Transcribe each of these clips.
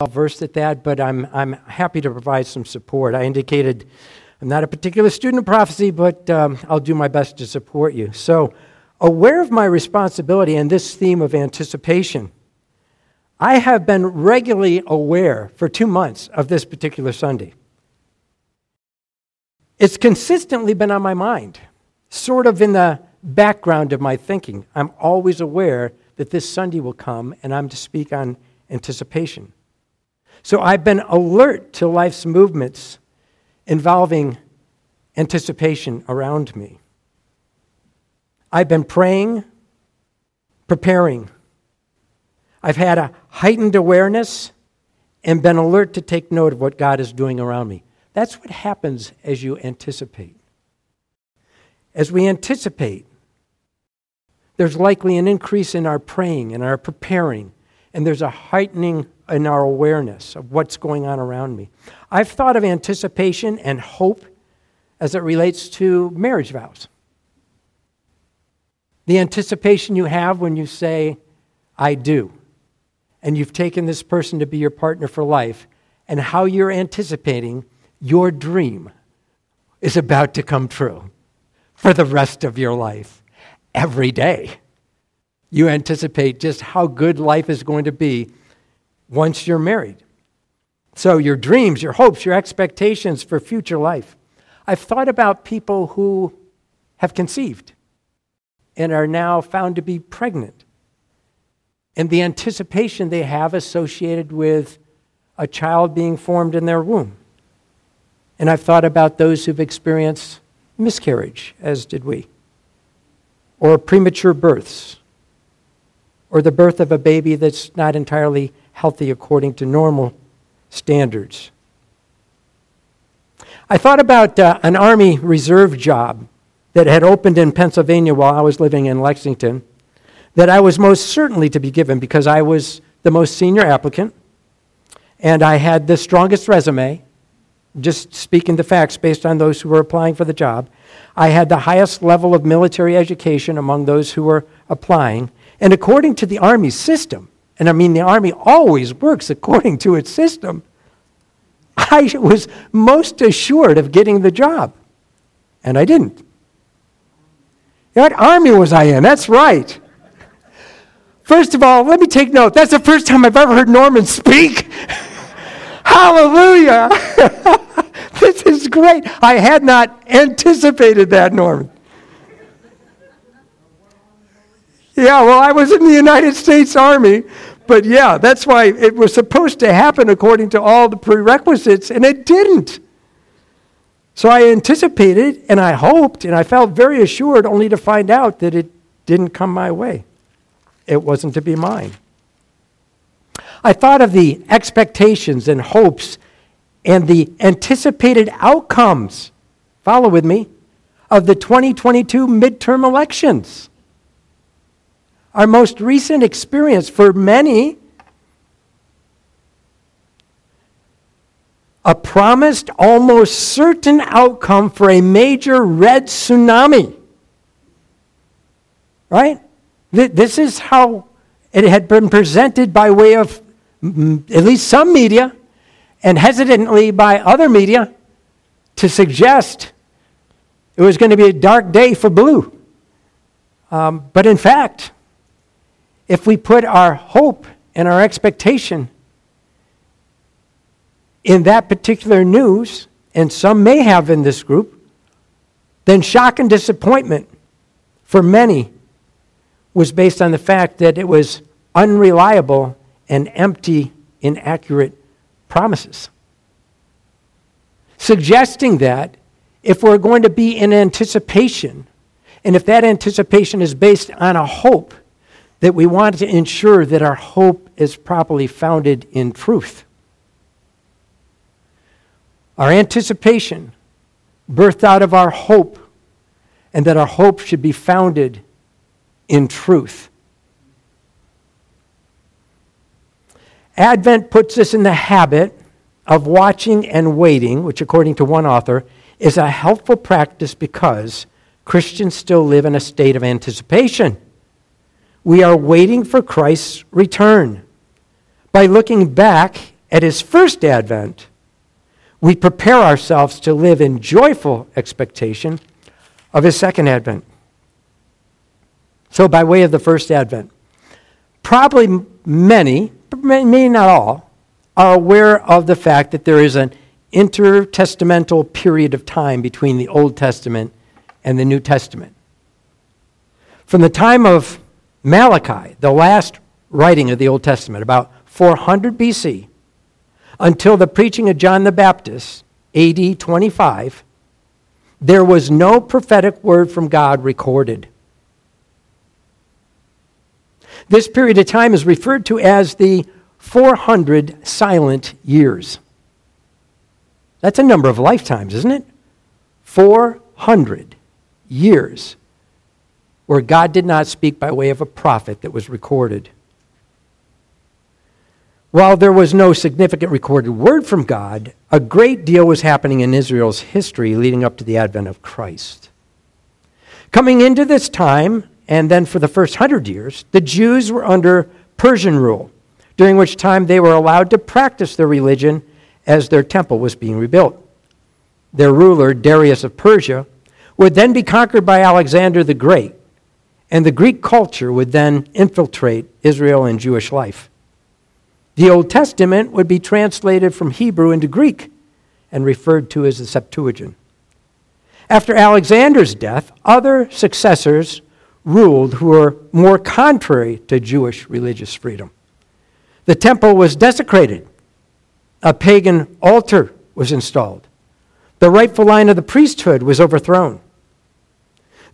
well versed at that, but I'm, I'm happy to provide some support. I indicated I'm not a particular student of prophecy, but um, I'll do my best to support you. So, aware of my responsibility in this theme of anticipation, I have been regularly aware for two months of this particular Sunday. It's consistently been on my mind, sort of in the background of my thinking. I'm always aware that this Sunday will come and I'm to speak on anticipation. So I've been alert to life's movements involving anticipation around me. I've been praying, preparing. I've had a heightened awareness and been alert to take note of what God is doing around me. That's what happens as you anticipate. As we anticipate, there's likely an increase in our praying and our preparing, and there's a heightening in our awareness of what's going on around me. I've thought of anticipation and hope as it relates to marriage vows. The anticipation you have when you say, I do, and you've taken this person to be your partner for life, and how you're anticipating your dream is about to come true for the rest of your life every day. You anticipate just how good life is going to be once you're married. So, your dreams, your hopes, your expectations for future life. I've thought about people who have conceived and are now found to be pregnant, and the anticipation they have associated with a child being formed in their womb. And I've thought about those who've experienced miscarriage, as did we, or premature births, or the birth of a baby that's not entirely healthy according to normal standards. I thought about uh, an Army Reserve job that had opened in Pennsylvania while I was living in Lexington, that I was most certainly to be given because I was the most senior applicant and I had the strongest resume just speaking the facts based on those who were applying for the job. I had the highest level of military education among those who were applying. And according to the Army system, and I mean, the Army always works according to its system, I was most assured of getting the job. And I didn't. What army was I in? That's right. First of all, let me take note. That's the first time I've ever heard Norman speak. Hallelujah. this is great. I had not anticipated that, Norman. Yeah, well, I was in the United States Army, but yeah, that's why it was supposed to happen according to all the prerequisites, and it didn't. So I anticipated and I hoped and I felt very assured only to find out that it didn't come my way. It wasn't to be mine. I thought of the expectations and hopes and the anticipated outcomes, follow with me, of the 2022 midterm elections. Our most recent experience for many, a promised, almost certain outcome for a major red tsunami. Right? This is how it had been presented by way of at least some media, and hesitantly by other media, to suggest it was going to be a dark day for blue. Um, but in fact, if we put our hope and our expectation in that particular news, and some may have in this group, then shock and disappointment for many was based on the fact that it was unreliable and empty, inaccurate promises. Suggesting that if we're going to be in anticipation, and if that anticipation is based on a hope, that we want to ensure that our hope is properly founded in truth. Our anticipation, birthed out of our hope, and that our hope should be founded in truth. Advent puts us in the habit of watching and waiting, which, according to one author, is a helpful practice because Christians still live in a state of anticipation. We are waiting for Christ's return. By looking back at his first advent, we prepare ourselves to live in joyful expectation of his second advent. So, by way of the first advent, probably many, maybe not all, are aware of the fact that there is an intertestamental period of time between the Old Testament and the New Testament. From the time of Malachi, the last writing of the Old Testament, about 400 BC, until the preaching of John the Baptist, AD 25, there was no prophetic word from God recorded. This period of time is referred to as the 400 silent years. That's a number of lifetimes, isn't it? 400 years where God did not speak by way of a prophet that was recorded. While there was no significant recorded word from God, a great deal was happening in Israel's history leading up to the advent of Christ. Coming into this time, and then for the first hundred years, the Jews were under Persian rule, during which time they were allowed to practice their religion as their temple was being rebuilt. Their ruler, Darius of Persia, would then be conquered by Alexander the Great, and the Greek culture would then infiltrate Israel and Jewish life. The Old Testament would be translated from Hebrew into Greek and referred to as the Septuagint. After Alexander's death, other successors ruled who were more contrary to Jewish religious freedom. The temple was desecrated, a pagan altar was installed, the rightful line of the priesthood was overthrown.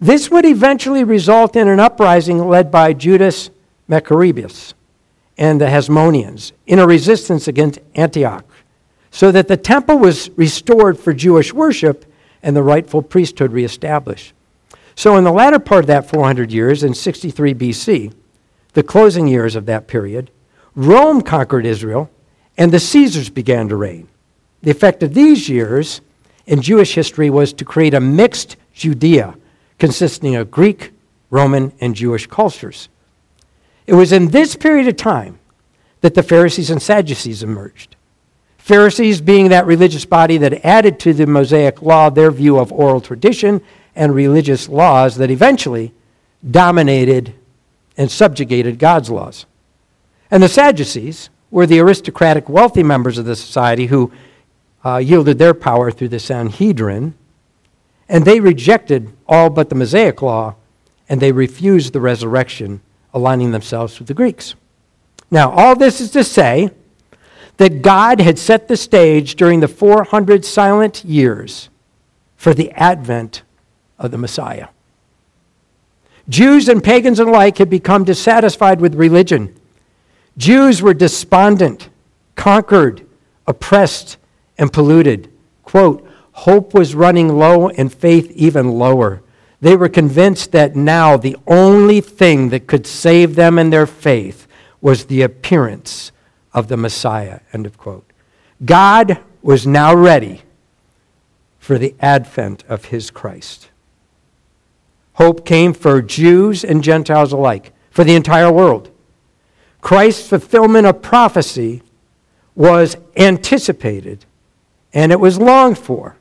This would eventually result in an uprising led by Judas Maccabeus and the Hasmoneans in a resistance against Antioch, so that the temple was restored for Jewish worship and the rightful priesthood reestablished. So, in the latter part of that 400 years, in 63 BC, the closing years of that period, Rome conquered Israel and the Caesars began to reign. The effect of these years in Jewish history was to create a mixed Judea consisting of Greek, Roman, and Jewish cultures. It was in this period of time that the Pharisees and Sadducees emerged. Pharisees being that religious body that added to the Mosaic law their view of oral tradition and religious laws that eventually dominated and subjugated God's laws. And the Sadducees were the aristocratic, wealthy members of the society who uh, yielded their power through the Sanhedrin, and they rejected all but the Mosaic law, and they refused the resurrection aligning themselves with the Greeks. Now, all this is to say that God had set the stage during the 400 silent years for the advent of the Messiah. Jews and pagans alike had become dissatisfied with religion. Jews were despondent, conquered, oppressed, and polluted. Quote, hope was running low and faith even lower. They were convinced that now the only thing that could save them and their faith was the appearance of the Messiah. End of quote. God was now ready for the advent of his Christ. Hope came for Jews and Gentiles alike, for the entire world. Christ's fulfillment of prophecy was anticipated and it was longed for.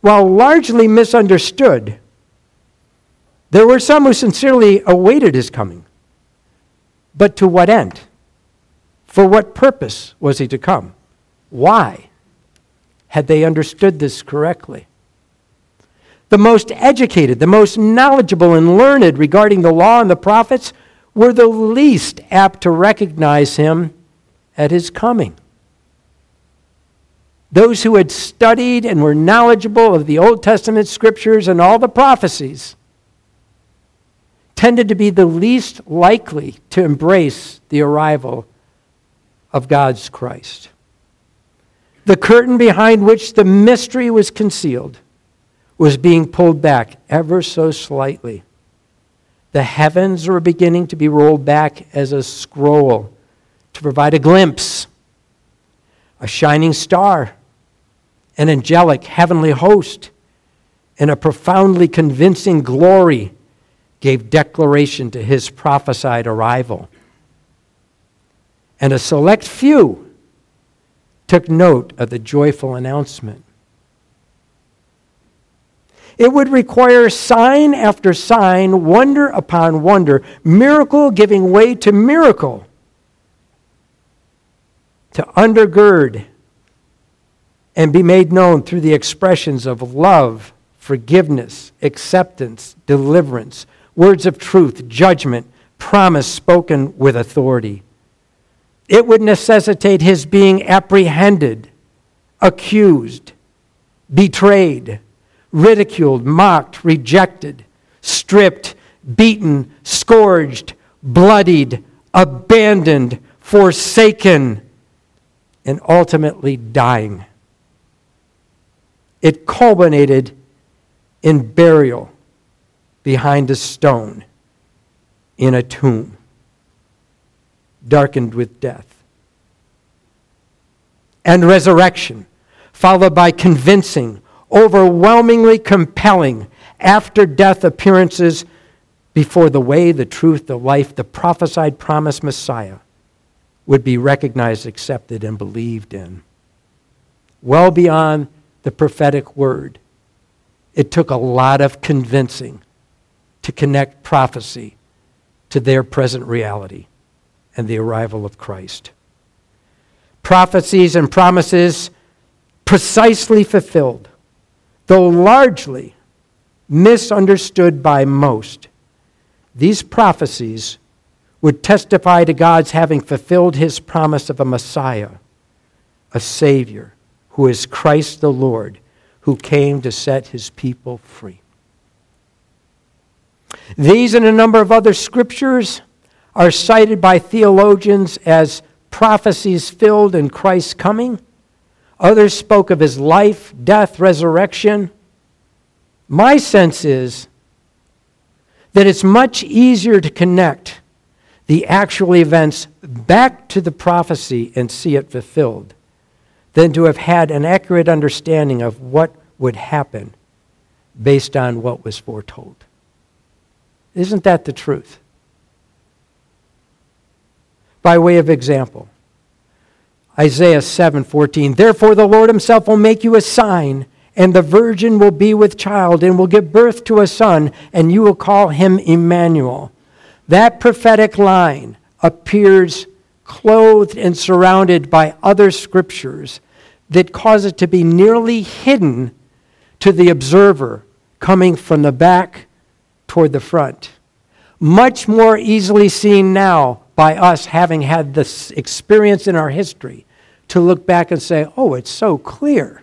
While largely misunderstood, there were some who sincerely awaited his coming. But to what end? For what purpose was he to come? Why? Had they understood this correctly? The most educated, the most knowledgeable and learned regarding the law and the prophets were the least apt to recognize him at his coming. Those who had studied and were knowledgeable of the Old Testament scriptures and all the prophecies tended to be the least likely to embrace the arrival of God's Christ. The curtain behind which the mystery was concealed was being pulled back ever so slightly. The heavens were beginning to be rolled back as a scroll to provide a glimpse. A shining star, an angelic heavenly host, in a profoundly convincing glory gave declaration to his prophesied arrival. And a select few took note of the joyful announcement. It would require sign after sign, wonder upon wonder, miracle giving way to miracle to undergird and be made known through the expressions of love, forgiveness, acceptance, deliverance, words of truth, judgment, promise spoken with authority. It would necessitate his being apprehended, accused, betrayed, ridiculed, mocked, rejected, stripped, beaten, scourged, bloodied, abandoned, forsaken, and ultimately dying. It culminated in burial behind a stone in a tomb, darkened with death. And resurrection, followed by convincing, overwhelmingly compelling after death appearances before the way, the truth, the life, the prophesied promised Messiah would be recognized, accepted, and believed in. Well beyond the prophetic word. It took a lot of convincing to connect prophecy to their present reality and the arrival of Christ. Prophecies and promises precisely fulfilled, though largely misunderstood by most. These prophecies would testify to God's having fulfilled his promise of a Messiah, a Savior, who is Christ the Lord, who came to set his people free. These and a number of other scriptures are cited by theologians as prophecies filled in Christ's coming. Others spoke of his life, death, resurrection. My sense is that it's much easier to connect the actual events back to the prophecy and see it fulfilled than to have had an accurate understanding of what would happen based on what was foretold. Isn't that the truth? By way of example, Isaiah 7:14 Therefore the Lord himself will make you a sign and the virgin will be with child and will give birth to a son and you will call him Emmanuel. That prophetic line appears clothed and surrounded by other scriptures that cause it to be nearly hidden to the observer coming from the back toward the front. Much more easily seen now by us having had this experience in our history to look back and say, oh, it's so clear.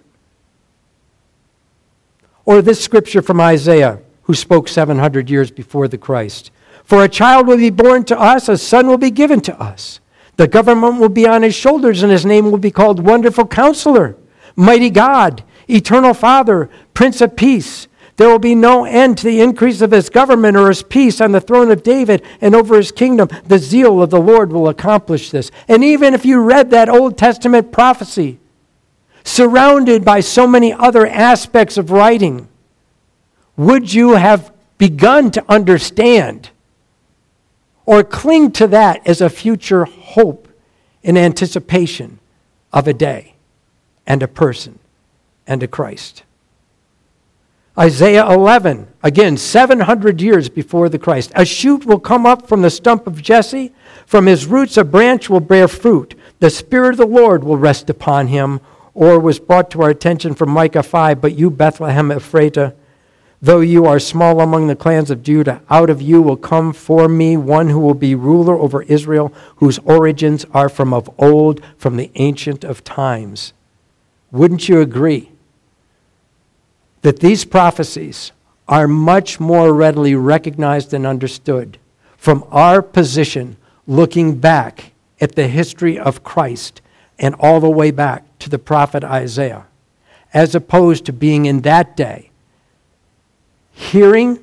Or this scripture from Isaiah, who spoke 700 years before the Christ. For a child will be born to us, a son will be given to us. The government will be on his shoulders, and his name will be called Wonderful Counselor, Mighty God, Eternal Father, Prince of Peace. There will be no end to the increase of his government or his peace on the throne of David and over his kingdom. The zeal of the Lord will accomplish this. And even if you read that Old Testament prophecy, surrounded by so many other aspects of writing, would you have begun to understand or cling to that as a future hope in anticipation of a day and a person and a Christ. Isaiah 11, again, 700 years before the Christ. A shoot will come up from the stump of Jesse. From his roots, a branch will bear fruit. The Spirit of the Lord will rest upon him. Or was brought to our attention from Micah 5, but you, Bethlehem Ephratah, Though you are small among the clans of Judah, out of you will come for me one who will be ruler over Israel, whose origins are from of old, from the ancient of times. Wouldn't you agree that these prophecies are much more readily recognized and understood from our position looking back at the history of Christ and all the way back to the prophet Isaiah, as opposed to being in that day? Hearing,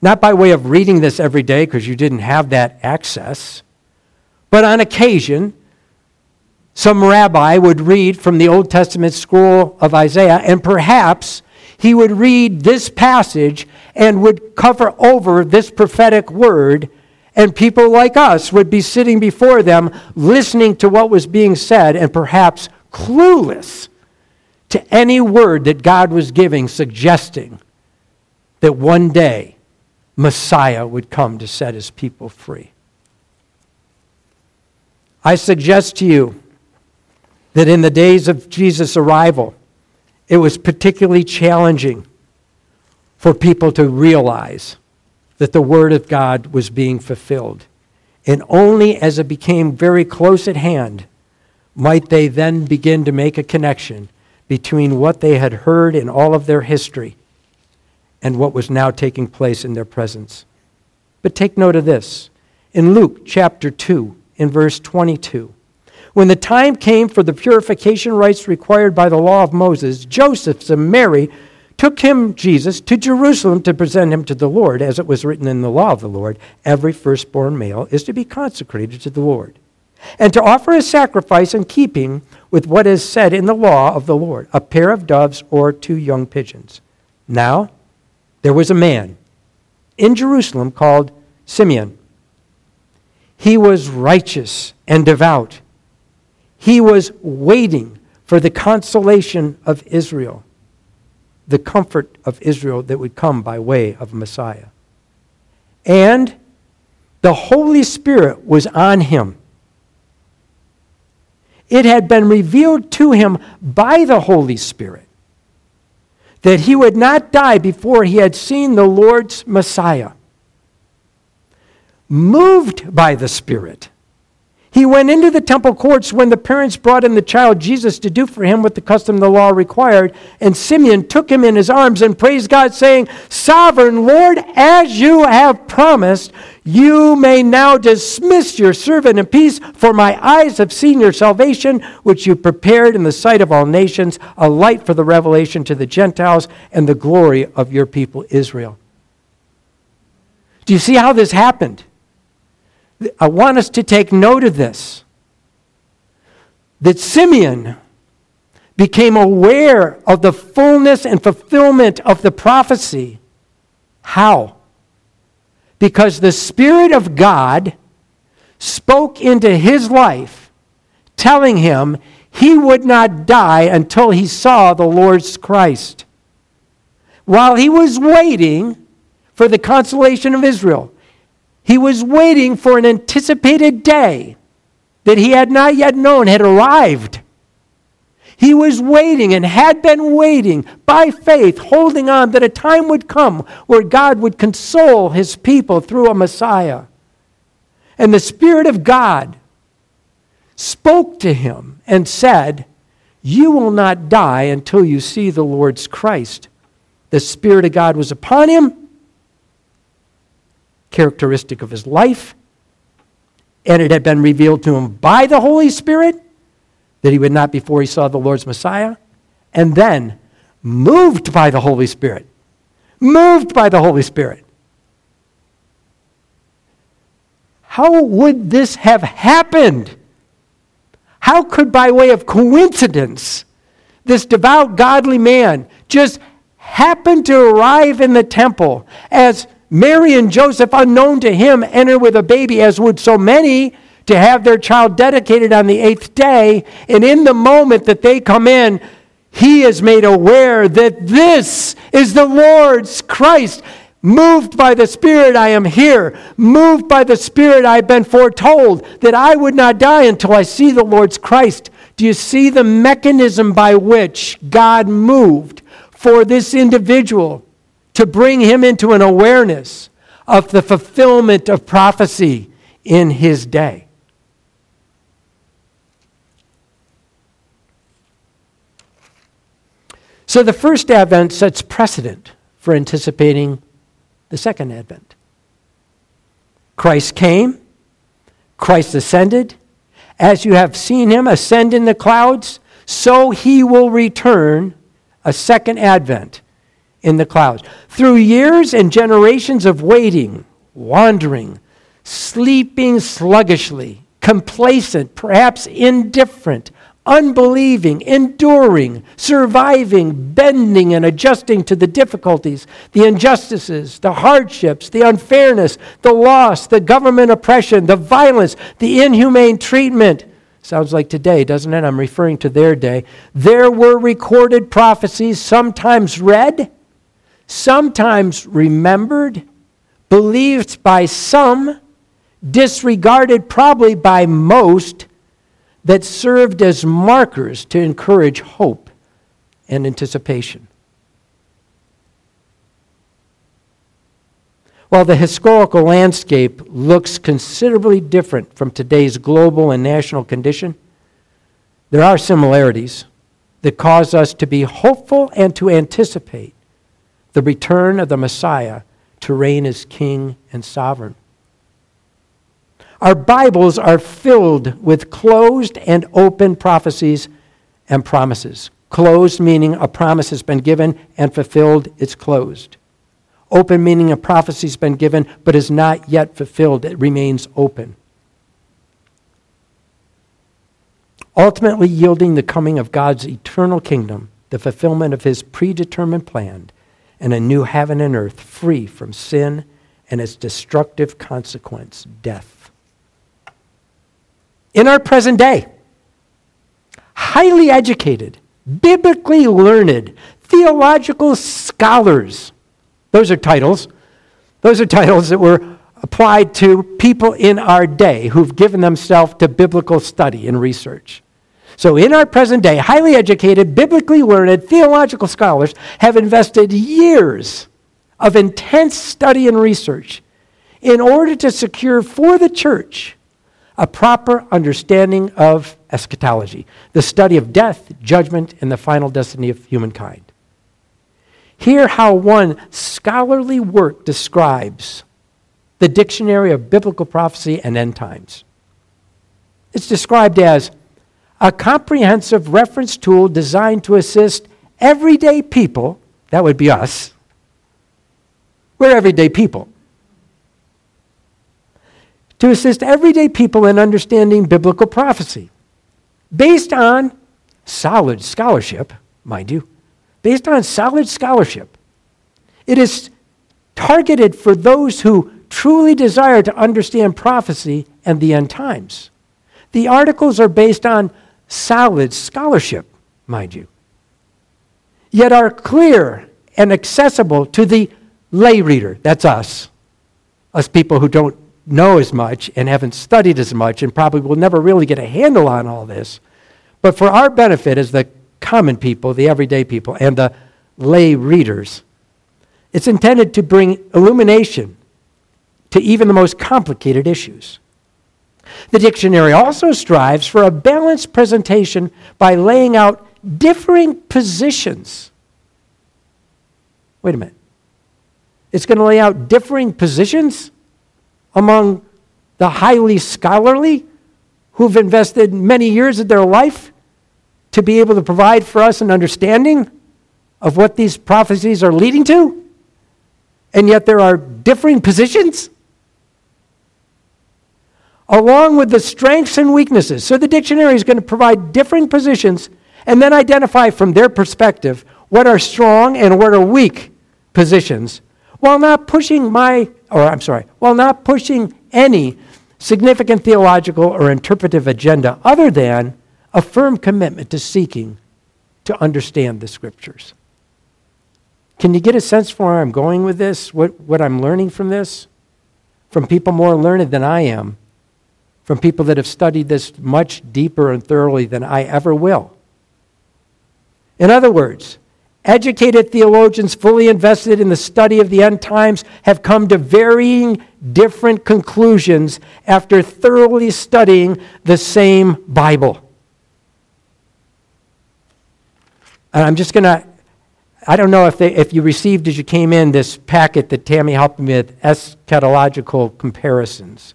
not by way of reading this every day because you didn't have that access, but on occasion, some rabbi would read from the Old Testament scroll of Isaiah, and perhaps he would read this passage and would cover over this prophetic word And people like us would be sitting before them, listening to what was being said, and perhaps clueless to any word that God was giving, suggesting that one day Messiah would come to set his people free. I suggest to you that in the days of Jesus' arrival, it was particularly challenging for people to realize that the Word of God was being fulfilled. And only as it became very close at hand might they then begin to make a connection between what they had heard in all of their history and what was now taking place in their presence. But take note of this. In Luke chapter 2, in verse 22, when the time came for the purification rites required by the law of Moses, Joseph and Mary took him, Jesus, to Jerusalem to present him to the Lord, as it was written in the law of the Lord every firstborn male is to be consecrated to the Lord, and to offer a sacrifice in keeping with what is said in the law of the Lord a pair of doves or two young pigeons. Now, there was a man in Jerusalem called Simeon. He was righteous and devout. He was waiting for the consolation of Israel the comfort of Israel that would come by way of Messiah. And the Holy Spirit was on him. It had been revealed to him by the Holy Spirit that he would not die before he had seen the Lord's Messiah. Moved by the Spirit, he went into the temple courts when the parents brought in the child Jesus to do for him what the custom of the law required. And Simeon took him in his arms and praised God, saying, Sovereign Lord, as you have promised, you may now dismiss your servant in peace, for my eyes have seen your salvation, which you prepared in the sight of all nations, a light for the revelation to the Gentiles, and the glory of your people Israel. Do you see how this happened? I want us to take note of this that Simeon became aware of the fullness and fulfillment of the prophecy. How? Because the Spirit of God spoke into his life, telling him he would not die until he saw the Lord's Christ. While he was waiting for the consolation of Israel, he was waiting for an anticipated day that he had not yet known had arrived. He was waiting and had been waiting by faith, holding on that a time would come where God would console his people through a Messiah. And the Spirit of God spoke to him and said, You will not die until you see the Lord's Christ. The Spirit of God was upon him characteristic of his life. And it had been revealed to him by the Holy Spirit that he would not before he saw the Lord's Messiah. And then, moved by the Holy Spirit, moved by the Holy Spirit. How would this have happened? How could, by way of coincidence, this devout, godly man just happen to arrive in the temple as Mary and Joseph, unknown to him, enter with a baby, as would so many, to have their child dedicated on the eighth day. And in the moment that they come in, he is made aware that this is the Lord's Christ. Moved by the Spirit, I am here. Moved by the Spirit, I've been foretold that I would not die until I see the Lord's Christ. Do you see the mechanism by which God moved for this individual? To bring him into an awareness of the fulfillment of prophecy in his day. So the first advent sets precedent for anticipating the second advent. Christ came, Christ ascended. As you have seen him ascend in the clouds, so he will return a second advent in the clouds. Through years and generations of waiting, wandering, sleeping sluggishly, complacent, perhaps indifferent, unbelieving, enduring, surviving, bending, and adjusting to the difficulties, the injustices, the hardships, the unfairness, the loss, the government oppression, the violence, the inhumane treatment. Sounds like today, doesn't it? I'm referring to their day. There were recorded prophecies, sometimes read, sometimes remembered, believed by some, disregarded probably by most that served as markers to encourage hope and anticipation. While the historical landscape looks considerably different from today's global and national condition, there are similarities that cause us to be hopeful and to anticipate the return of the Messiah to reign as King and sovereign. Our Bibles are filled with closed and open prophecies and promises. Closed meaning a promise has been given and fulfilled, it's closed. Open meaning a prophecy has been given but is not yet fulfilled, it remains open. Ultimately, yielding the coming of God's eternal kingdom, the fulfillment of his predetermined plan, and a new heaven and earth free from sin and its destructive consequence, death in our present day. Highly educated, biblically learned, theological scholars. Those are titles. Those are titles that were applied to people in our day who've given themselves to biblical study and research. So, in our present day, highly educated, biblically learned, theological scholars have invested years of intense study and research in order to secure for the church a proper understanding of eschatology, the study of death, judgment, and the final destiny of humankind. Hear how one scholarly work describes the dictionary of biblical prophecy and end times. It's described as a comprehensive reference tool designed to assist everyday people, that would be us. We're everyday people to assist everyday people in understanding biblical prophecy based on solid scholarship, mind you, based on solid scholarship. It is targeted for those who truly desire to understand prophecy and the end times. The articles are based on solid scholarship, mind you, yet are clear and accessible to the lay reader. That's us, us people who don't know as much and haven't studied as much and probably will never really get a handle on all this. But for our benefit as the common people, the everyday people, and the lay readers, it's intended to bring illumination to even the most complicated issues. The dictionary also strives for a balanced presentation by laying out differing positions. Wait a minute. It's going to lay out differing positions? among the highly scholarly who've invested many years of their life to be able to provide for us an understanding of what these prophecies are leading to? And yet there are differing positions? Along with the strengths and weaknesses. So the dictionary is going to provide differing positions and then identify from their perspective what are strong and what are weak positions while not pushing my or I'm sorry, while not pushing any significant theological or interpretive agenda other than a firm commitment to seeking to understand the scriptures. Can you get a sense for where I'm going with this? What, what I'm learning from this? From people more learned than I am, from people that have studied this much deeper and thoroughly than I ever will. In other words, Educated theologians fully invested in the study of the end times have come to varying different conclusions after thoroughly studying the same Bible. And I'm just going to, I don't know if, they, if you received as you came in this packet that Tammy helped me with, eschatological comparisons.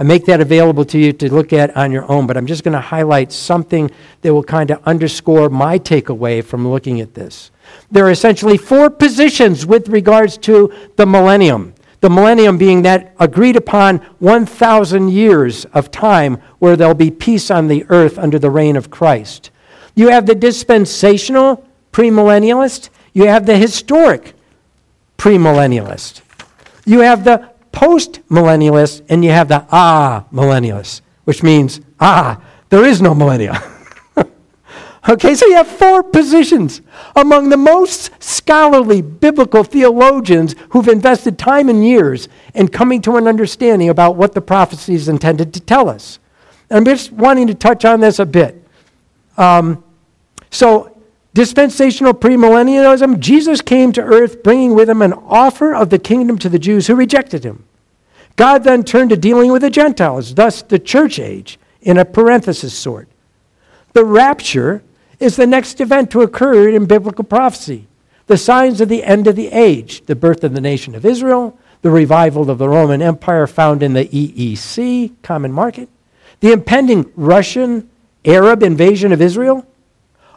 I make that available to you to look at on your own, but I'm just going to highlight something that will kind of underscore my takeaway from looking at this. There are essentially four positions with regards to the millennium. The millennium being that agreed upon 1,000 years of time where there'll be peace on the earth under the reign of Christ. You have the dispensational premillennialist, you have the historic premillennialist, you have the post millennialist, and you have the ah millennialists, which means ah, there is no millennia. Okay, so you have four positions among the most scholarly biblical theologians who've invested time and years in coming to an understanding about what the prophecy is intended to tell us. And I'm just wanting to touch on this a bit. Um, so, dispensational premillennialism, Jesus came to earth bringing with him an offer of the kingdom to the Jews who rejected him. God then turned to dealing with the Gentiles, thus the church age, in a parenthesis sort. The rapture is the next event to occur in biblical prophecy. The signs of the end of the age, the birth of the nation of Israel, the revival of the Roman Empire found in the EEC, common market, the impending Russian Arab invasion of Israel,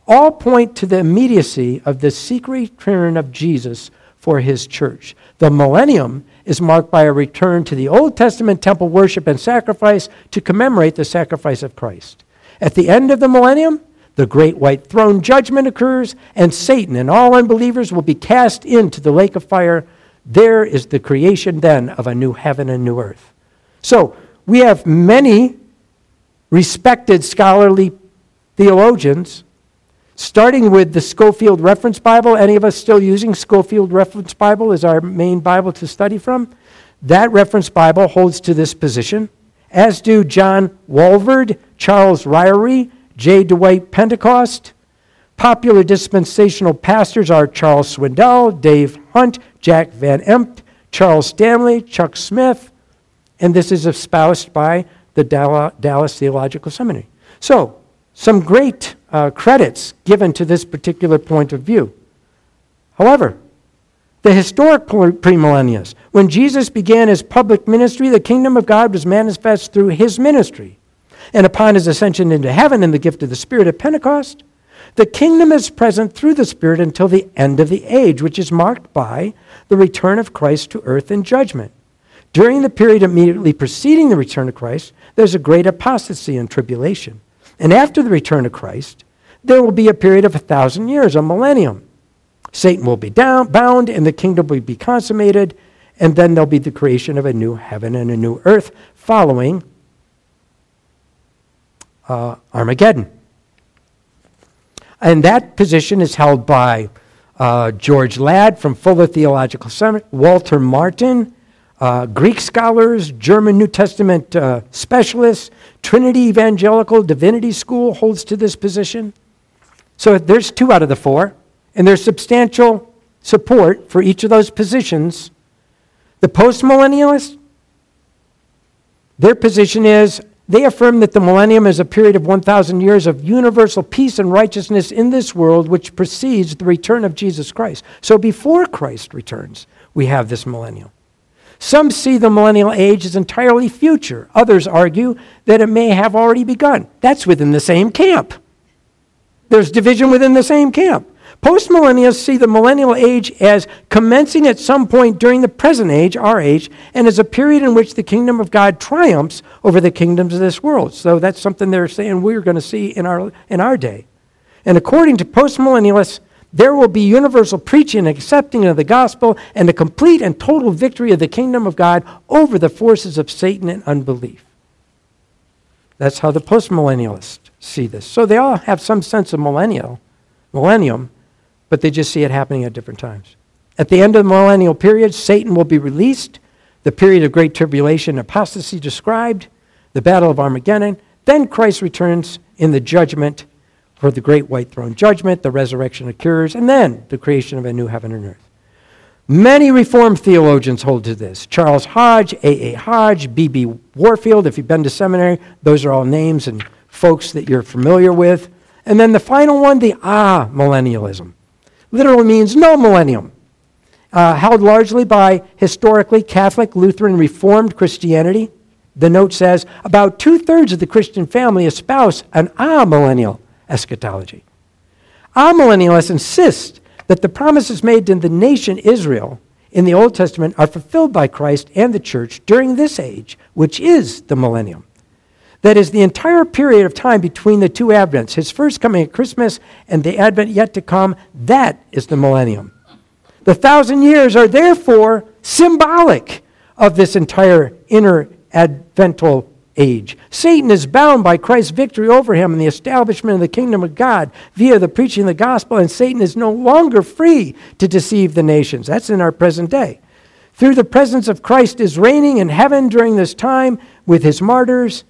all point to the immediacy of the secret return of Jesus for his church. The millennium is marked by a return to the Old Testament temple worship and sacrifice to commemorate the sacrifice of Christ. At the end of the millennium, the great white throne judgment occurs, and Satan and all unbelievers will be cast into the lake of fire. There is the creation then of a new heaven and new earth. So, we have many respected scholarly theologians, starting with the Scofield Reference Bible. Any of us still using Scofield Reference Bible as our main Bible to study from? That reference Bible holds to this position, as do John Walvoord, Charles Ryrie, J. Dwight Pentecost. Popular dispensational pastors are Charles Swindoll, Dave Hunt, Jack Van Impe, Charles Stanley, Chuck Smith, and this is espoused by the Dallas Theological Seminary. So, some great uh, credits given to this particular point of view. However, the historic premillennialists, when Jesus began his public ministry, the kingdom of God was manifest through his ministry. And upon his ascension into heaven and the gift of the Spirit at Pentecost, the kingdom is present through the Spirit until the end of the age, which is marked by the return of Christ to earth in judgment. During the period immediately preceding the return of Christ, there's a great apostasy and tribulation. And after the return of Christ, there will be a period of a thousand years, a millennium. Satan will be down, bound, and the kingdom will be consummated, and then there'll be the creation of a new heaven and a new earth following uh, Armageddon. And that position is held by uh, George Ladd from Fuller Theological Seminary, Walter Martin, uh, Greek scholars, German New Testament uh, specialists, Trinity Evangelical Divinity School holds to this position. So there's two out of the four, and there's substantial support for each of those positions. The postmillennialists, their position is they affirm that the millennium is a period of 1,000 years of universal peace and righteousness in this world, which precedes the return of Jesus Christ. So before Christ returns, we have this millennium. Some see the millennial age as entirely future. Others argue that it may have already begun. That's within the same camp. There's division within the same camp. Postmillennialists see the millennial age as commencing at some point during the present age, our age, and as a period in which the kingdom of God triumphs over the kingdoms of this world. So that's something they're saying we're going to see in our, in our day. And according to postmillennialists, there will be universal preaching and accepting of the gospel and a complete and total victory of the kingdom of God over the forces of Satan and unbelief. That's how the postmillennialists see this. So they all have some sense of millennial, millennium, but they just see it happening at different times. At the end of the millennial period, Satan will be released, the period of great tribulation, apostasy described, the battle of Armageddon. Then Christ returns in the judgment for the great white throne judgment, the resurrection occurs, and then the creation of a new heaven and earth. Many Reformed theologians hold to this. Charles Hodge, A.A. Hodge, B.B. Warfield, if you've been to seminary, those are all names and folks that you're familiar with. And then the final one, the ah millennialism literally means no millennium. Uh, held largely by historically Catholic, Lutheran, Reformed Christianity. The note says about two thirds of the Christian family espouse an amillennial eschatology. Amillennialists insist that the promises made to the nation Israel in the Old Testament are fulfilled by Christ and the church during this age, which is the millennium. That is the entire period of time between the two advents, his first coming at Christmas and the advent yet to come, that is the millennium. The thousand years are therefore symbolic of this entire inner advental age. Satan is bound by Christ's victory over him and the establishment of the kingdom of God via the preaching of the gospel, and Satan is no longer free to deceive the nations. That's in our present day. Through the presence of Christ is reigning in heaven during this time with his martyrs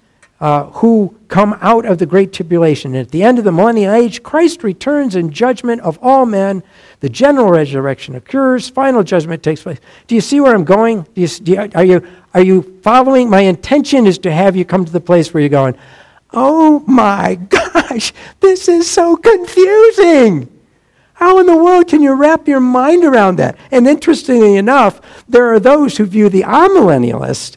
uh, who come out of the great tribulation. And at the end of the millennial age, Christ returns in judgment of all men. The general resurrection occurs. Final judgment takes place. Do you see where I'm going? Do you, do you, are, you, are you following? My intention is to have you come to the place where you're going, oh my gosh, this is so confusing. How in the world can you wrap your mind around that? And interestingly enough, there are those who view the amillennialist,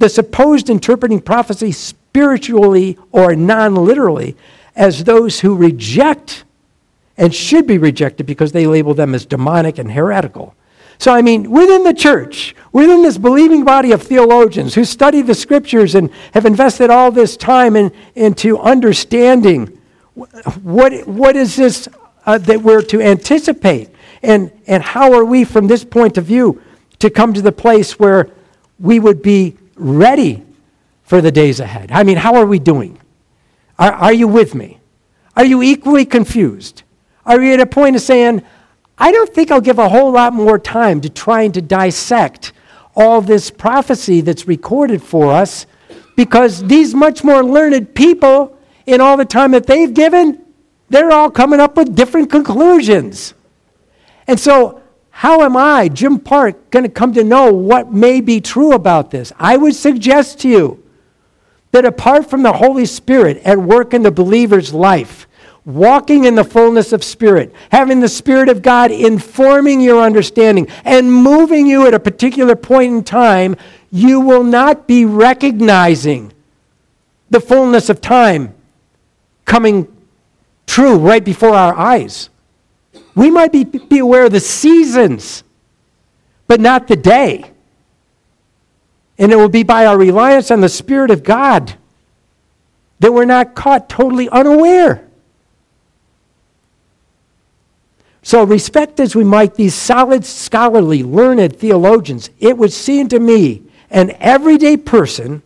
the supposed interpreting prophecy spiritually or non literally as those who reject and should be rejected because they label them as demonic and heretical. So, I mean, within the church, within this believing body of theologians who study the scriptures and have invested all this time in, into understanding what, what is this uh, that we're to anticipate, and, and how are we, from this point of view, to come to the place where we would be ready for the days ahead. I mean, how are we doing? Are, are you with me? Are you equally confused? Are you at a point of saying, I don't think I'll give a whole lot more time to trying to dissect all this prophecy that's recorded for us because these much more learned people, in all the time that they've given, they're all coming up with different conclusions. And so, how am I, Jim Park, going to come to know what may be true about this? I would suggest to you that apart from the Holy Spirit at work in the believer's life, walking in the fullness of Spirit, having the Spirit of God informing your understanding and moving you at a particular point in time, you will not be recognizing the fullness of time coming true right before our eyes. We might be, be aware of the seasons, but not the day. And it will be by our reliance on the Spirit of God that we're not caught totally unaware. So, respect as we might these solid, scholarly, learned theologians, it would seem to me an everyday person,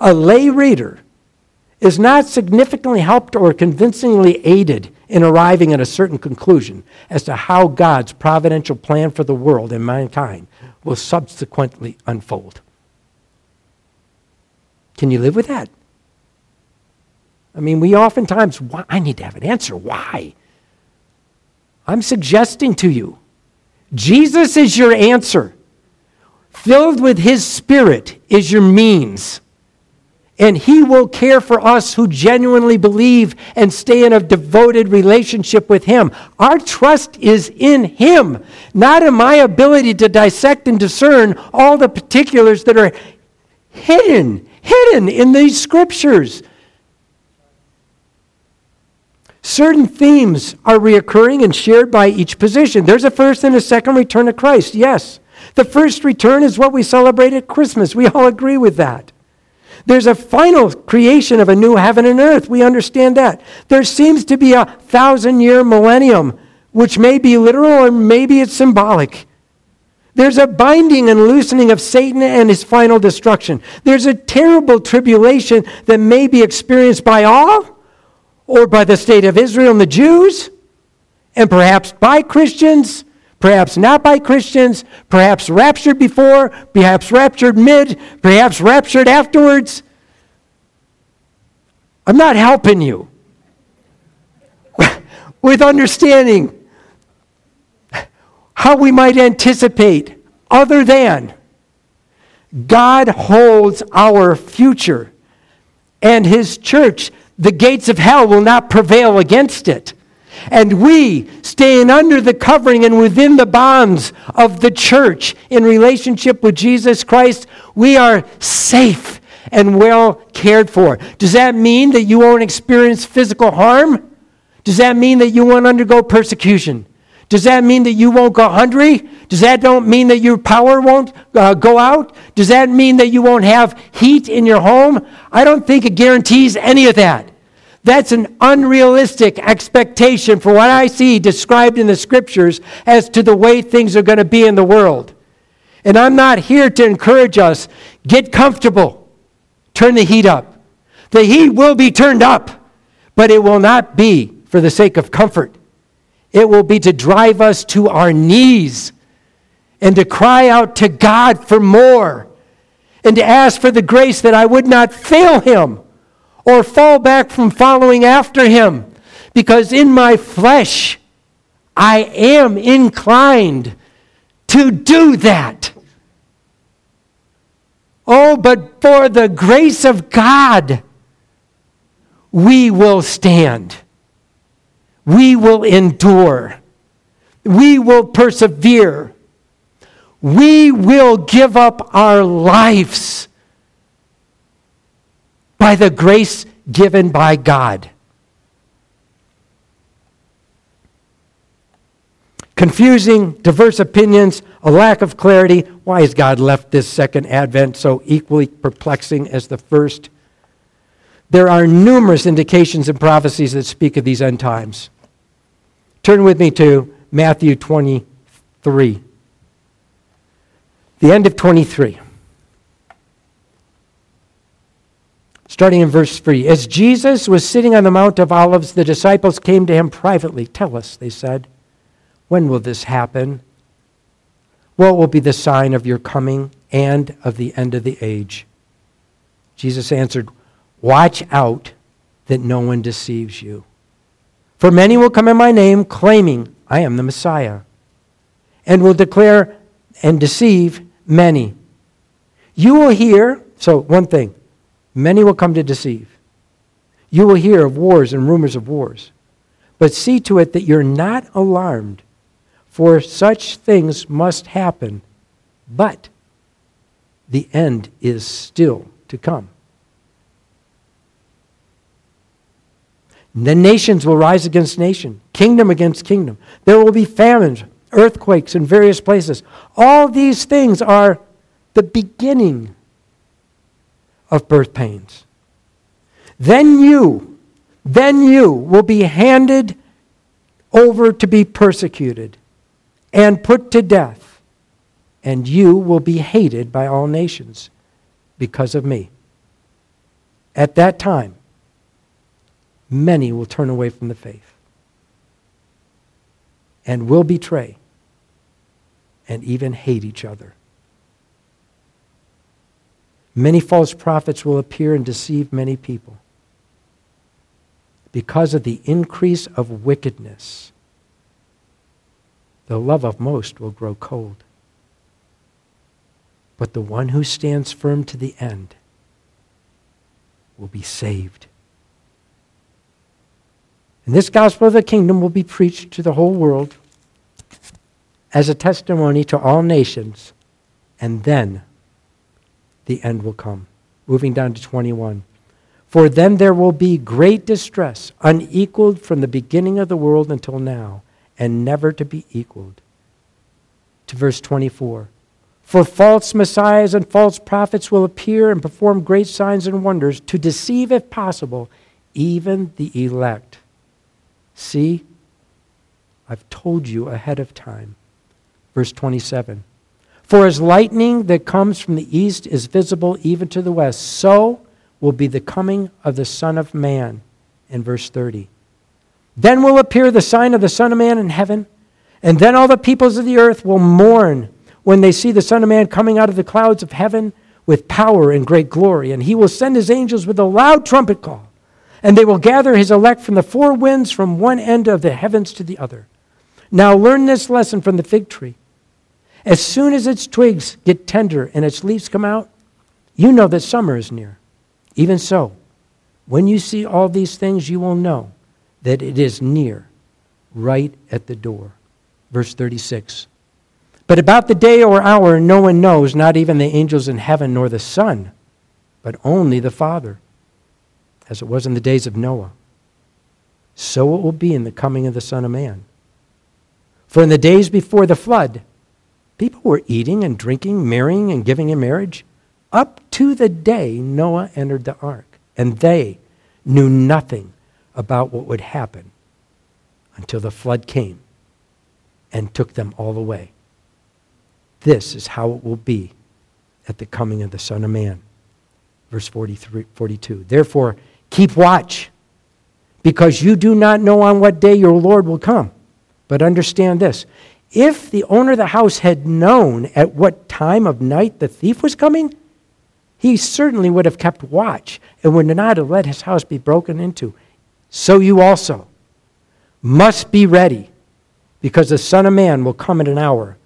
a lay reader, is not significantly helped or convincingly aided in arriving at a certain conclusion as to how God's providential plan for the world and mankind will subsequently unfold. Can you live with that? I mean, we oftentimes, why, I need to have an answer. Why? I'm suggesting to you, Jesus is your answer. Filled with His Spirit is your means. And He will care for us who genuinely believe and stay in a devoted relationship with Him. Our trust is in Him, not in my ability to dissect and discern all the particulars that are hidden hidden in these scriptures. Certain themes are reoccurring and shared by each position. There's a first and a second return of Christ, yes. The first return is what we celebrate at Christmas. We all agree with that. There's a final creation of a new heaven and earth. We understand that. There seems to be a thousand year millennium, which may be literal or maybe it's symbolic. There's a binding and loosening of Satan and his final destruction. There's a terrible tribulation that may be experienced by all, or by the state of Israel and the Jews, and perhaps by Christians, perhaps not by Christians, perhaps raptured before, perhaps raptured mid, perhaps raptured afterwards. I'm not helping you with understanding how we might anticipate other than God holds our future and his church. The gates of hell will not prevail against it. And we, staying under the covering and within the bonds of the church in relationship with Jesus Christ, we are safe and well cared for. Does that mean that you won't experience physical harm? Does that mean that you won't undergo persecution? Does that mean that you won't go hungry? Does that don't mean that your power won't uh, go out? Does that mean that you won't have heat in your home? I don't think it guarantees any of that. That's an unrealistic expectation for what I see described in the scriptures as to the way things are going to be in the world. And I'm not here to encourage us get comfortable, turn the heat up. The heat will be turned up, but it will not be for the sake of comfort. It will be to drive us to our knees and to cry out to God for more and to ask for the grace that I would not fail Him or fall back from following after Him. Because in my flesh, I am inclined to do that. Oh, but for the grace of God, we will stand we will endure. We will persevere. We will give up our lives by the grace given by God. Confusing, diverse opinions, a lack of clarity. Why has God left this second advent so equally perplexing as the first? There are numerous indications and prophecies that speak of these end times. Turn with me to Matthew 23. The end of 23. Starting in verse 3. As Jesus was sitting on the Mount of Olives, the disciples came to him privately. Tell us, they said, when will this happen? What will be the sign of your coming and of the end of the age? Jesus answered, Watch out that no one deceives you. For many will come in my name, claiming, I am the Messiah, and will declare and deceive many. You will hear, so one thing, many will come to deceive. You will hear of wars and rumors of wars. But see to it that you're not alarmed, for such things must happen, but the end is still to come. Then nations will rise against nation, kingdom against kingdom. There will be famines, earthquakes in various places. All these things are the beginning of birth pains. Then you, then you will be handed over to be persecuted and put to death, and you will be hated by all nations because of me. At that time, many will turn away from the faith and will betray and even hate each other. Many false prophets will appear and deceive many people. Because of the increase of wickedness, the love of most will grow cold. But the one who stands firm to the end will be saved. And this gospel of the kingdom will be preached to the whole world as a testimony to all nations, and then the end will come. Moving down to 21. For then there will be great distress, unequaled from the beginning of the world until now, and never to be equaled. To verse 24. For false messiahs and false prophets will appear and perform great signs and wonders to deceive, if possible, even the elect. See, I've told you ahead of time. Verse 27 For as lightning that comes from the east is visible even to the west, so will be the coming of the Son of Man. In verse 30. Then will appear the sign of the Son of Man in heaven, and then all the peoples of the earth will mourn when they see the Son of Man coming out of the clouds of heaven with power and great glory. And he will send his angels with a loud trumpet call and they will gather his elect from the four winds from one end of the heavens to the other. Now learn this lesson from the fig tree. As soon as its twigs get tender and its leaves come out, you know that summer is near. Even so, when you see all these things, you will know that it is near, right at the door. Verse 36. But about the day or hour, no one knows, not even the angels in heaven nor the Son, but only the Father as it was in the days of Noah, so it will be in the coming of the Son of Man. For in the days before the flood, people were eating and drinking, marrying and giving in marriage, up to the day Noah entered the ark. And they knew nothing about what would happen until the flood came and took them all away. This is how it will be at the coming of the Son of Man. Verse 43, 42. Therefore, keep watch, because you do not know on what day your Lord will come. But understand this if the owner of the house had known at what time of night the thief was coming, he certainly would have kept watch and would not have let his house be broken into. So you also must be ready, because the Son of Man will come at an hour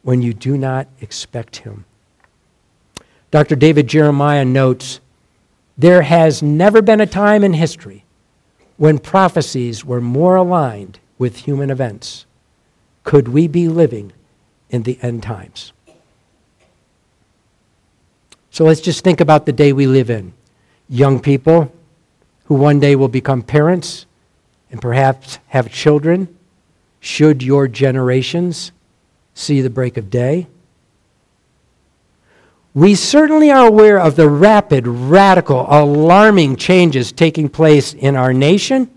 when you do not expect him. Dr. David Jeremiah notes there has never been a time in history when prophecies were more aligned with human events. Could we be living in the end times? So let's just think about the day we live in. Young people who one day will become parents and perhaps have children, should your generations see the break of day. We certainly are aware of the rapid, radical, alarming changes taking place in our nation.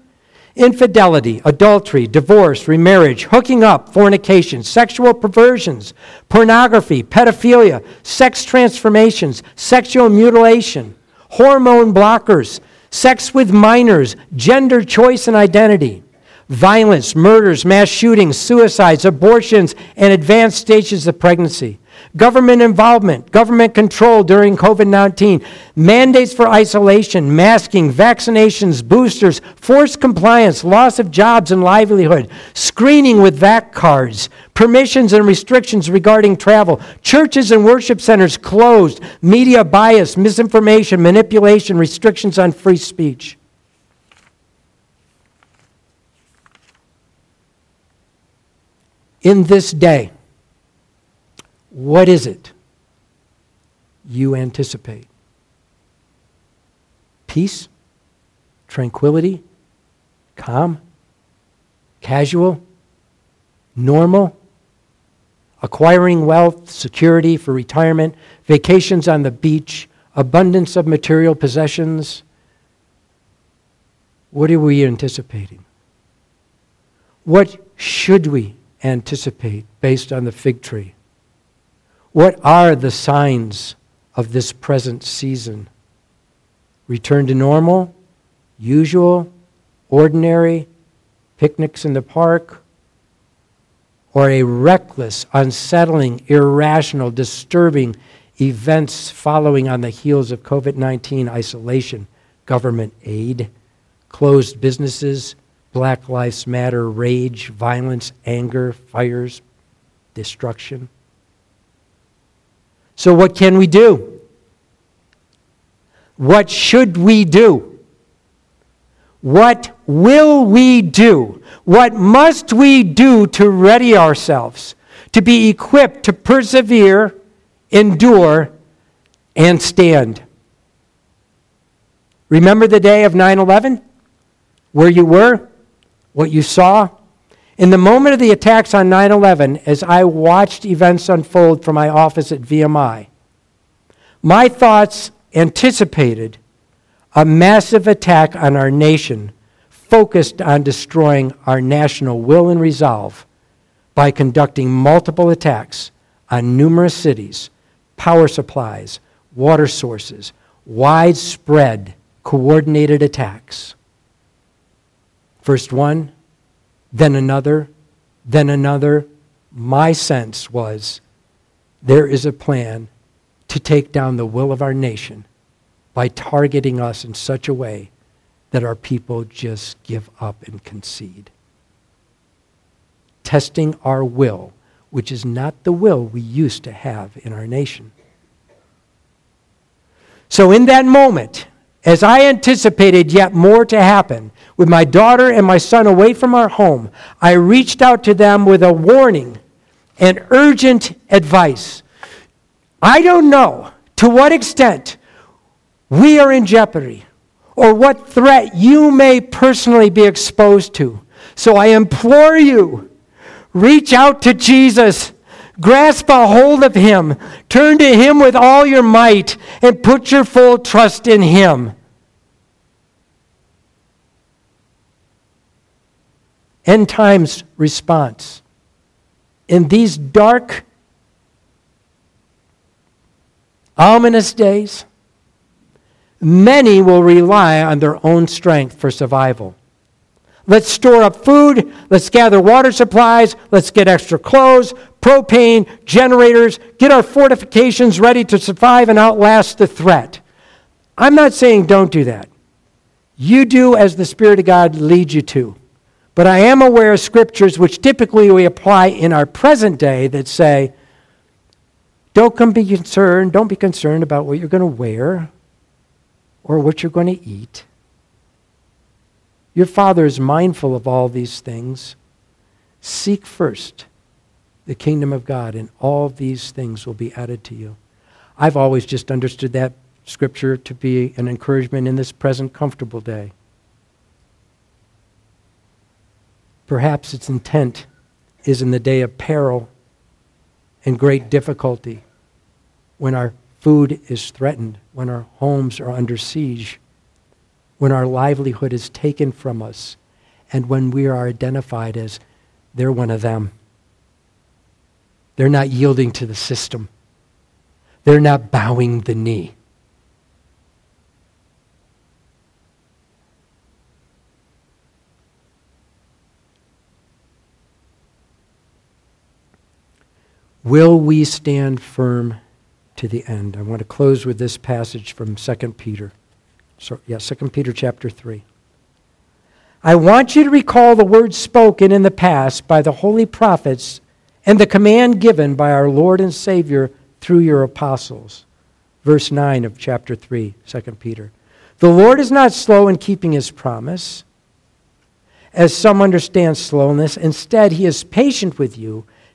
Infidelity, adultery, divorce, remarriage, hooking up, fornication, sexual perversions, pornography, pedophilia, sex transformations, sexual mutilation, hormone blockers, sex with minors, gender choice and identity, violence, murders, mass shootings, suicides, abortions, and advanced stages of pregnancy government involvement, government control during COVID 19, mandates for isolation, masking, vaccinations, boosters, forced compliance, loss of jobs and livelihood, screening with VAC cards, permissions and restrictions regarding travel, churches and worship centers closed, media bias, misinformation, manipulation, restrictions on free speech. In this day, what is it you anticipate? Peace? Tranquility? Calm? Casual? Normal? Acquiring wealth, security for retirement, vacations on the beach, abundance of material possessions? What are we anticipating? What should we anticipate based on the fig tree? What are the signs of this present season? Return to normal, usual, ordinary, picnics in the park, or a reckless, unsettling, irrational, disturbing events following on the heels of COVID 19 isolation, government aid, closed businesses, Black Lives Matter rage, violence, anger, fires, destruction. So, what can we do? What should we do? What will we do? What must we do to ready ourselves, to be equipped to persevere, endure, and stand? Remember the day of 9 11? Where you were? What you saw? In the moment of the attacks on 9 11, as I watched events unfold from my office at VMI, my thoughts anticipated a massive attack on our nation focused on destroying our national will and resolve by conducting multiple attacks on numerous cities, power supplies, water sources, widespread coordinated attacks. First one, then another, then another. My sense was there is a plan to take down the will of our nation by targeting us in such a way that our people just give up and concede. Testing our will, which is not the will we used to have in our nation. So, in that moment, as I anticipated yet more to happen, with my daughter and my son away from our home, I reached out to them with a warning and urgent advice. I don't know to what extent we are in jeopardy or what threat you may personally be exposed to. So I implore you, Reach out to Jesus. Grasp a hold of Him. Turn to Him with all your might and put your full trust in Him. End times response. In these dark, ominous days, many will rely on their own strength for survival. Let's store up food. Let's gather water supplies. Let's get extra clothes, propane, generators, get our fortifications ready to survive and outlast the threat. I'm not saying don't do that. You do as the Spirit of God leads you to. But I am aware of scriptures which typically we apply in our present day that say, don't be concerned, don't be concerned about what you're going to wear or what you're going to eat. Your Father is mindful of all these things. Seek first the kingdom of God, and all these things will be added to you. I've always just understood that scripture to be an encouragement in this present comfortable day. Perhaps its intent is in the day of peril and great difficulty, when our food is threatened, when our homes are under siege, when our livelihood is taken from us, and when we are identified as they're one of them. They're not yielding to the system. They're not bowing the knee. Will we stand firm to the end. I want to close with this passage from 2 Peter. So, yeah, 2 Peter chapter 3. I want you to recall the words spoken in the past by the holy prophets and the command given by our Lord and Savior through your apostles. Verse 9 of chapter 3, 2 Peter. The Lord is not slow in keeping his promise, as some understand slowness. Instead, he is patient with you,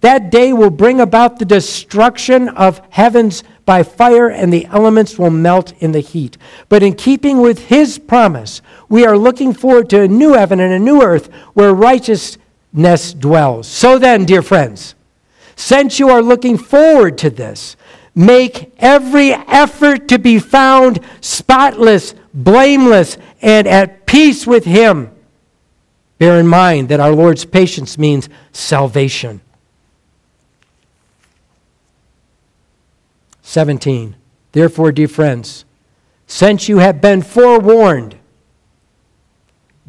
that day will bring about the destruction of heavens by fire, and the elements will melt in the heat. But in keeping with his promise, we are looking forward to a new heaven and a new earth where righteousness dwells. So then, dear friends, since you are looking forward to this, make every effort to be found spotless, blameless, and at peace with him. Bear in mind that our Lord's patience means salvation. 17. Therefore, dear friends, since you have been forewarned,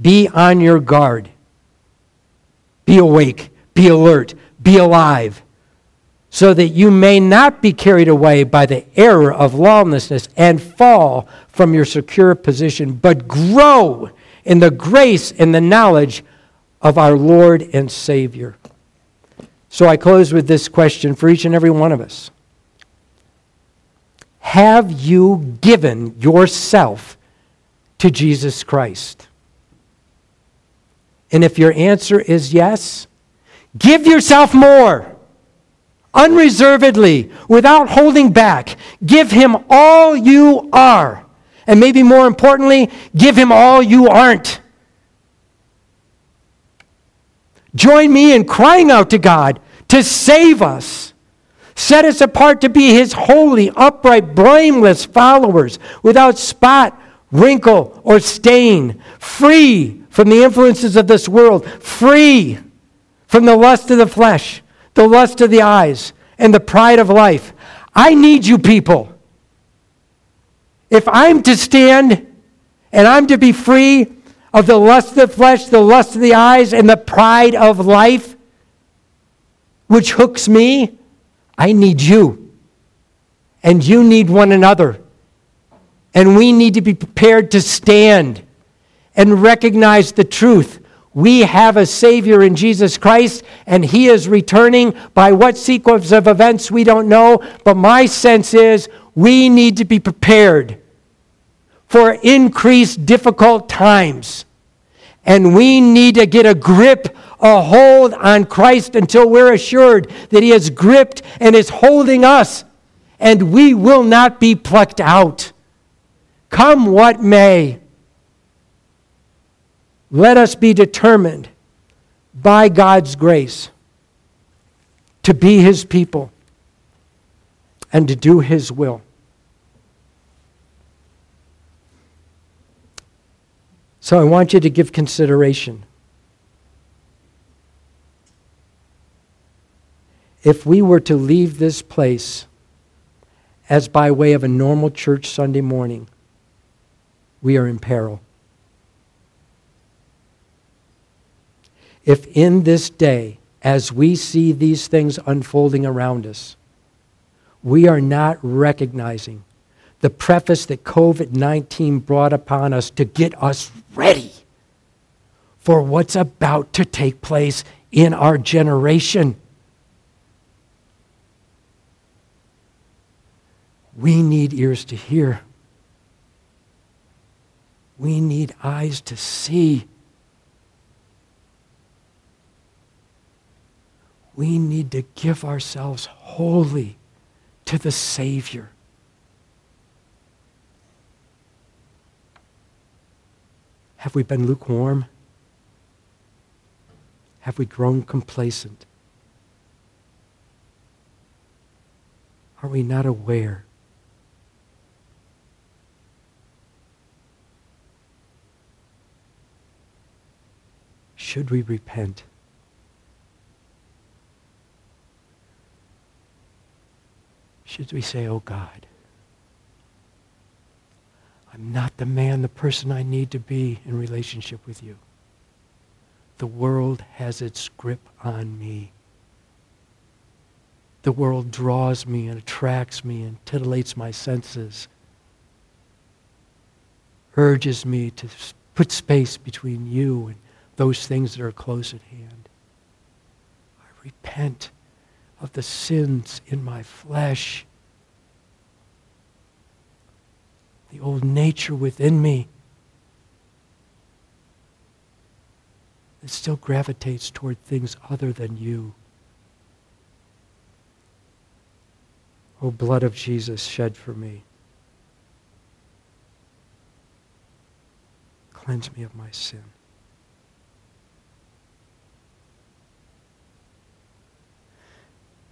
be on your guard. Be awake, be alert, be alive, so that you may not be carried away by the error of lawlessness and fall from your secure position, but grow in the grace and the knowledge of our Lord and Savior. So I close with this question for each and every one of us. Have you given yourself to Jesus Christ? And if your answer is yes, give yourself more. Unreservedly, without holding back. Give him all you are. And maybe more importantly, give him all you aren't. Join me in crying out to God to save us set us apart to be his holy, upright, blameless followers, without spot, wrinkle, or stain, free from the influences of this world, free from the lust of the flesh, the lust of the eyes, and the pride of life. I need you people. If I'm to stand and I'm to be free of the lust of the flesh, the lust of the eyes, and the pride of life, which hooks me, I need you. And you need one another. And we need to be prepared to stand and recognize the truth. We have a Savior in Jesus Christ, and He is returning. By what sequence of events, we don't know. But my sense is we need to be prepared for increased difficult times. And we need to get a grip, a hold on Christ until we're assured that He has gripped and is holding us, and we will not be plucked out. Come what may. Let us be determined by God's grace to be His people and to do His will. So I want you to give consideration. If we were to leave this place as by way of a normal church Sunday morning, we are in peril. if in this day, as we see these things unfolding around us, we are not recognizing the preface that COVID 19 brought upon us to get us ready for what's about to take place in our generation. We need ears to hear. We need eyes to see. we need to give ourselves wholly to the Savior. Have we been lukewarm? Have we grown complacent? Are we not aware? Should we repent? should we say, Oh God, I'm not the man, the person I need to be in relationship with you. The world has its grip on me. The world draws me and attracts me and titillates my senses, urges me to put space between you and those things that are close at hand. I repent of the sins in my flesh, the old nature within me that still gravitates toward things other than you. O blood of Jesus shed for me. Cleanse me of my sin.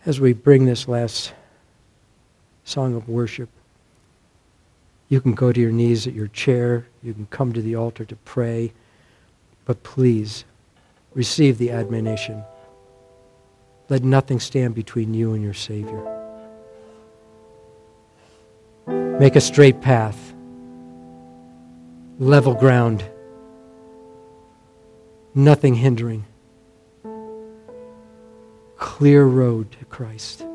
As we bring this last song of worship, you can go to your knees at your chair. You can come to the altar to pray. But please, receive the admonition. Let nothing stand between you and your Savior. Make a straight path, level ground, nothing hindering clear road to Christ.